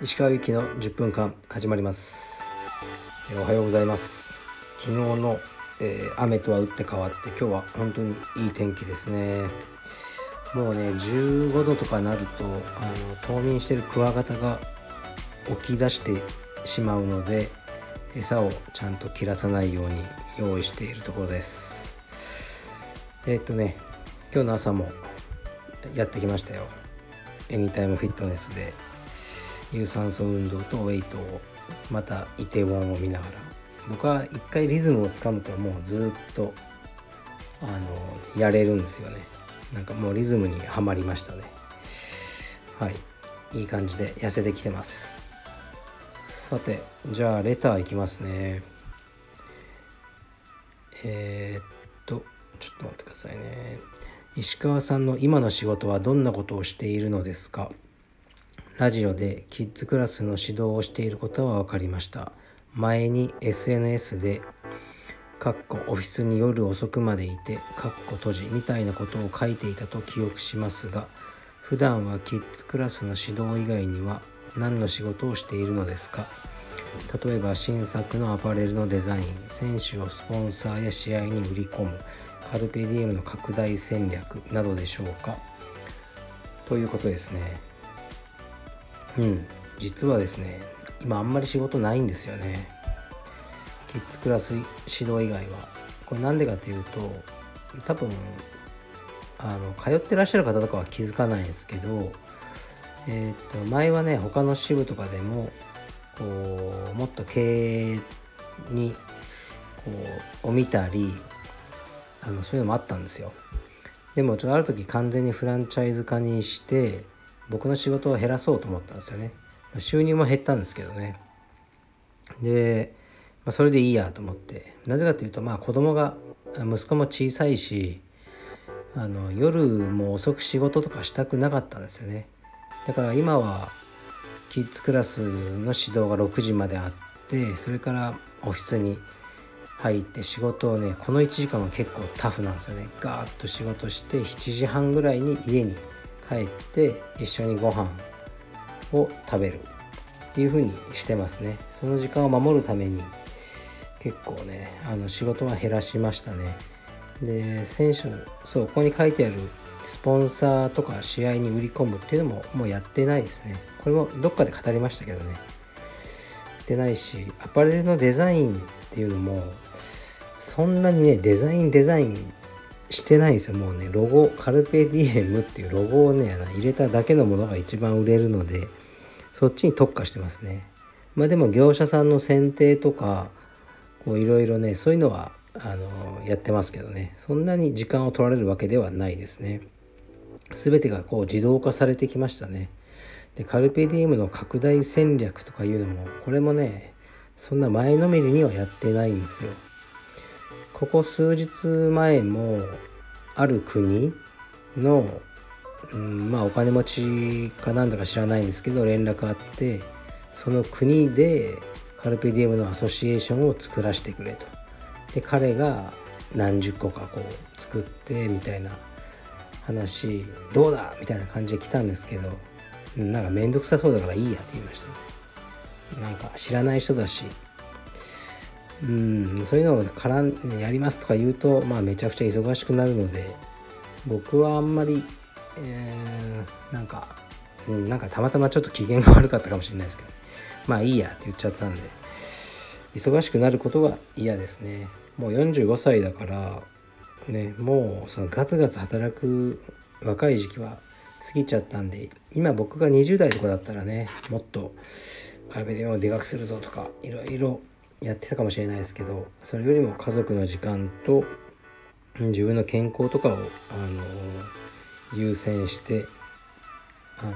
石川由紀の10分間始まります。おはようございます。昨日の、えー、雨とは打って変わって今日は本当にいい天気ですね。もうね15度とかなるとあの冬眠してるクワガタが起き出してしまうので餌をちゃんと切らさないように用意しているところです。えー、っとね今日の朝もやってきましたよ。エニタイムフィットネスで。有酸素運動とウェイトをまたイテウォンを見ながら。僕は一回リズムをつかむともうずっとあのやれるんですよね。なんかもうリズムにはまりましたね。はい。いい感じで痩せてきてます。さてじゃあレターいきますね。えー、っとちょっと待ってくださいね。石川さんの今の仕事はどんなことをしているのですか？ラジオでキッズクラスの指導をしていることは分かりました。前に SNS でかっこオフィスに夜遅くまでいてかっこ閉じみたいなことを書いていたと記憶しますが普段はキッズクラスの指導以外には何の仕事をしているのですか？例えば新作のアパレルのデザイン選手をスポンサーや試合に売り込むカルペディエムの拡大戦略などでしょうか？ということですね。うん。実はですね今あんまり仕事ないんですよね。キッズクラス指導以外は。これなんでかというと多分あの通ってらっしゃる方とかは気づかないんですけどえっ、と前はね他の支部とかでもこうもっと経営にこうを見たりあのそういうのもあったんですよ。でもちょっとある時完全にフランチャイズ化にして僕の仕事を減らそうと思ったんですよね。収入も減ったんですけどね。で、まあ、それでいいやと思って。なぜかというとまあ子供が息子も小さいしあの夜も遅く仕事とかしたくなかったんですよね。だから今はキッズクラスの指導が6時まであってそれからオフィスに入って仕事をねこの1時間は結構タフなんですよね。ガーッと仕事して7時半ぐらいに家に帰って一緒にご飯を食べる。っていう風にしてますね。その時間を守るために結構ねあの仕事は減らしましたね。で選手そうここに書いてあるスポンサーとか試合に売り込むっていうのももうやってないですね。これもどっかで語りましたけどね。やってないしアパレルのデザインっていうのもそんなにねデザインデザインしてないんですよ。もうねロゴカルペディエムっていうロゴをね入れただけのものが一番売れるのでそっちに特化してますね。まあでも業者さんの選定とかこういろいろねそういうのはあのやってますけどね。そんなに時間を取られるわけではないですね。全てがこう自動化されてきましたね。でカルペディエムの拡大戦略とかいうのもこれもねそんな前のめりにはやってないんですよ。ここ数日前もある国の、うん、まあお金持ちかなんだか知らないんですけど連絡あってその国でカルペディエムのアソシエーションを作らせてくれと。で彼が何十個かこう作ってみたいな。話どうだ？みたいな感じで来たんですけどなんか面倒くさそうだからいいやって言いました。なんか知らない人だしうんそういうのを絡んやりますとか言うと、まあ、めちゃくちゃ忙しくなるので僕はあんまり、えー、なんか、うん、なんかたまたまちょっと機嫌が悪かったかもしれないですけどまあいいやって言っちゃったんで忙しくなることが嫌ですね。もう45歳だからねもうそのガツガツ働く若い時期は過ぎちゃったんで今僕が20代とかだったらねもっとカルベディオをでかくするぞとかいろいろやってたかもしれないですけどそれよりも家族の時間と自分の健康とかを、あの優先してあの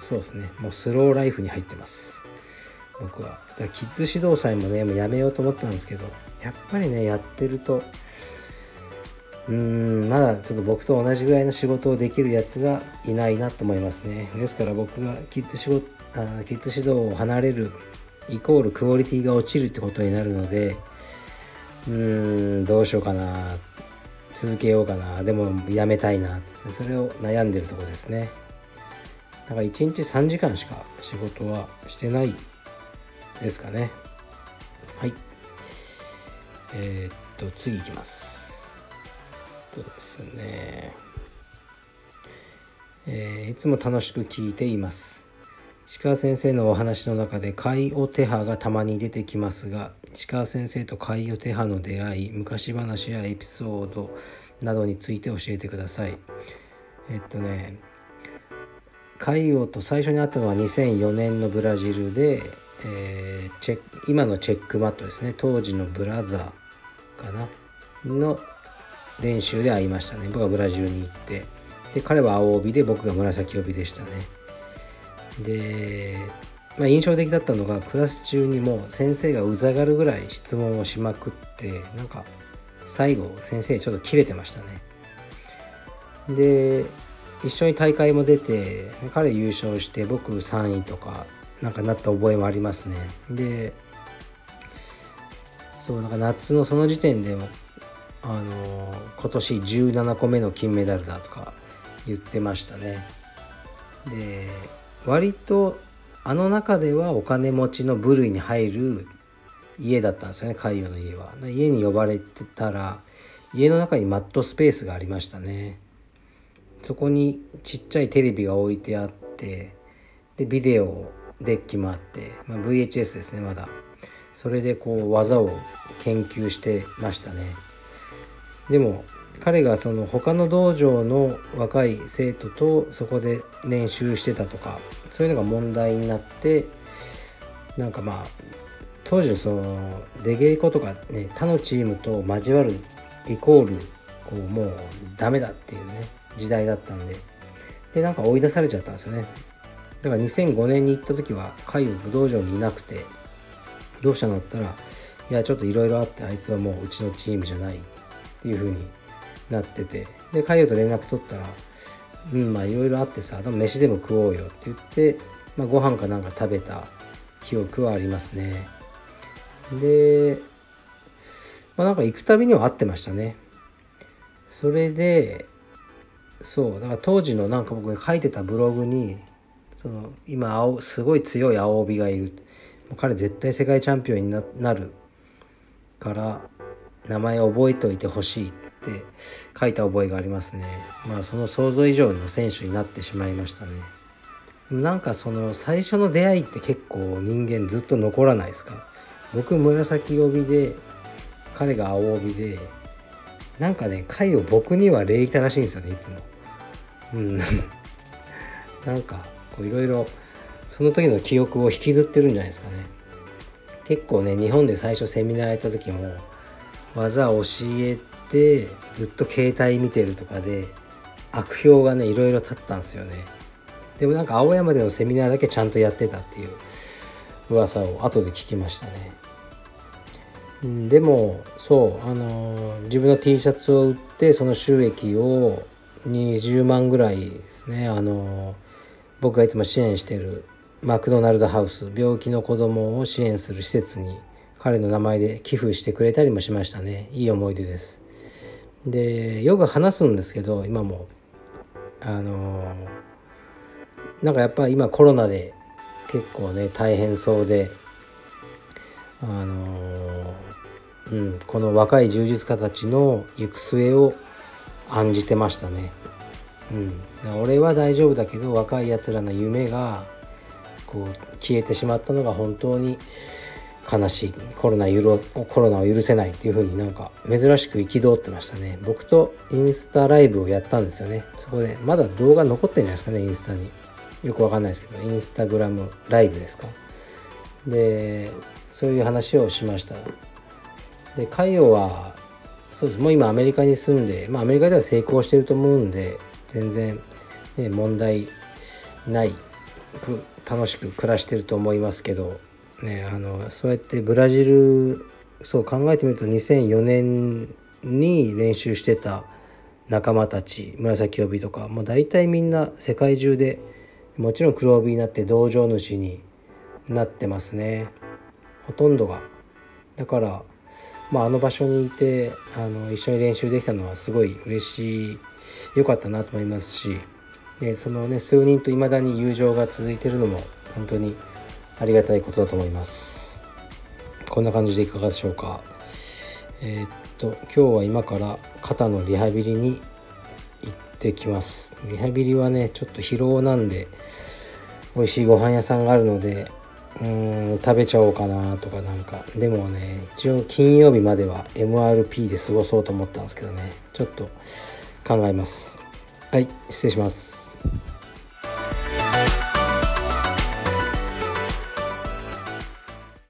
そうですねもうスローライフに入ってます。僕は。だからキッズ指導祭もねもうやめようと思ったんですけどやっぱりねやってるとうーんまだちょっと僕と同じぐらいの仕事をできるやつがいないなと思いますね。ですから僕がキッズ仕事あキッズ指導を離れるイコールクオリティが落ちるってことになるのでうーんどうしようかな。続けようかな。でもやめたいな。それを悩んでるとこですね。だから1日3時間しか仕事はしてないですかね。はい。えー、っと次いきます。とですね。えー、いつも楽しく聞いています。石川先生のお話の中で海オテハがたまに出てきますが石川先生と海オテハの出会い昔話やエピソードなどについて教えてください。えっとね海オと最初に会ったのは2004年のブラジルで、えー、チェ今のチェックマットですね。当時のブラザーかな？の練習で会いましたね。僕はブラジルに行って。で彼は青帯で僕が紫帯でしたね。で、まあ、印象的だったのがクラス中にも先生がうざがるぐらい質問をしまくってなんか最後先生ちょっと切れてましたね。で一緒に大会も出て彼優勝して僕3位とかなんかなった覚えもありますね。でそうなんか夏のその時点でもあの今年17個目の金メダルだとか言ってましたね。で割とあの中ではお金持ちの部類に入る家だったんですよね海洋の家は。家に呼ばれてたら家の中にマットスペースがありましたね。そこにちっちゃいテレビが置いてあってでビデオデッキもあって、まあ、VHS ですねまだ。それでこう技を研究してましたね。でも彼がその他の道場の若い生徒とそこで練習してたとかそういうのが問題になってなんかまあ当時その出稽古とかね他のチームと交わるイコールこうもうダメだっていうね時代だったんででなんか追い出されちゃったんですよね。だから2005年に行った時は海武道場にいなくてどうしたのったらいやちょっといろいろあってあいつはもううちのチームじゃないっていうふうになっててで彼と連絡取ったら「うんまあいろいろあってさでも飯でも食おうよ」って言って、まあ、ご飯かなんか食べた記憶はありますね。で、まあ、なんか行くたびには会ってましたね。それでそうだから当時のなんか僕が書いてたブログにその今青すごい強い青帯がいる。彼絶対世界チャンピオンになるから名前覚えておいてほしい。っって書いた覚えがありますね。まあその想像以上の選手になってしまいましたね。なんかその最初の出会いって結構人間ずっと残らないですか？僕紫帯で彼が青帯でなんかね回を僕には礼儀正しいんですよねいつも。うん。なんかこういろいろその時の記憶を引きずってるんじゃないですかね。結構ね日本で最初セミナーやった時も技教えてずっと携帯見てるとかで悪評がねいろいろ立ったんですよね。でもなんか青山でのセミナーだけちゃんとやってたっていう噂を後で聞きましたね。でもそうあの自分の T シャツを売ってその収益を20万ぐらいですね。あの僕がいつも支援してるマクドナルドハウス病気の子供を支援する施設に彼の名前で寄付してくれたりもしましたね。いい思い出です。でよく話すんですけど今もあのなんかやっぱ今コロナで結構ね大変そうであのうん、この若い充実家たちの行く末を案じてましたね。うん、俺は大丈夫だけど若いやつらの夢がこう消えてしまったのが本当に悲しいコロナコロナを許せないっていう風になんか珍しく憤ってましたね。僕とインスタライブをやったんですよね。そこでまだ動画残ってるんじゃないですかねインスタに。よくわかんないですけどインスタグラムライブですか。でそういう話をしました。で海洋はそうです。もう今アメリカに住んで、まあ、アメリカでは成功してると思うんで全然、ね、問題ない楽しく暮らしてると思いますけど、ね、あのそうやってブラジルそう考えてみると2004年に練習してた仲間たち紫帯とかもう大体みんな世界中でもちろん黒帯になって道場主になってますね。ほとんどが。だからまあ、あの場所にいてあの一緒に練習できたのはすごい嬉しい良かったなと思いますしでそのね数人といまだに友情が続いてるのも本当にありがたいことだと思います。こんな感じでいかがでしょうか。えー、っと今日は今から肩のリハビリに行ってきます。リハビリはねちょっと疲労なんで美味しいご飯屋さんがあるのでうーん食べちゃおうかなとかなんか。でもね一応金曜日までは MRP で過ごそうと思ったんですけどね。ちょっと考えます。はい失礼します。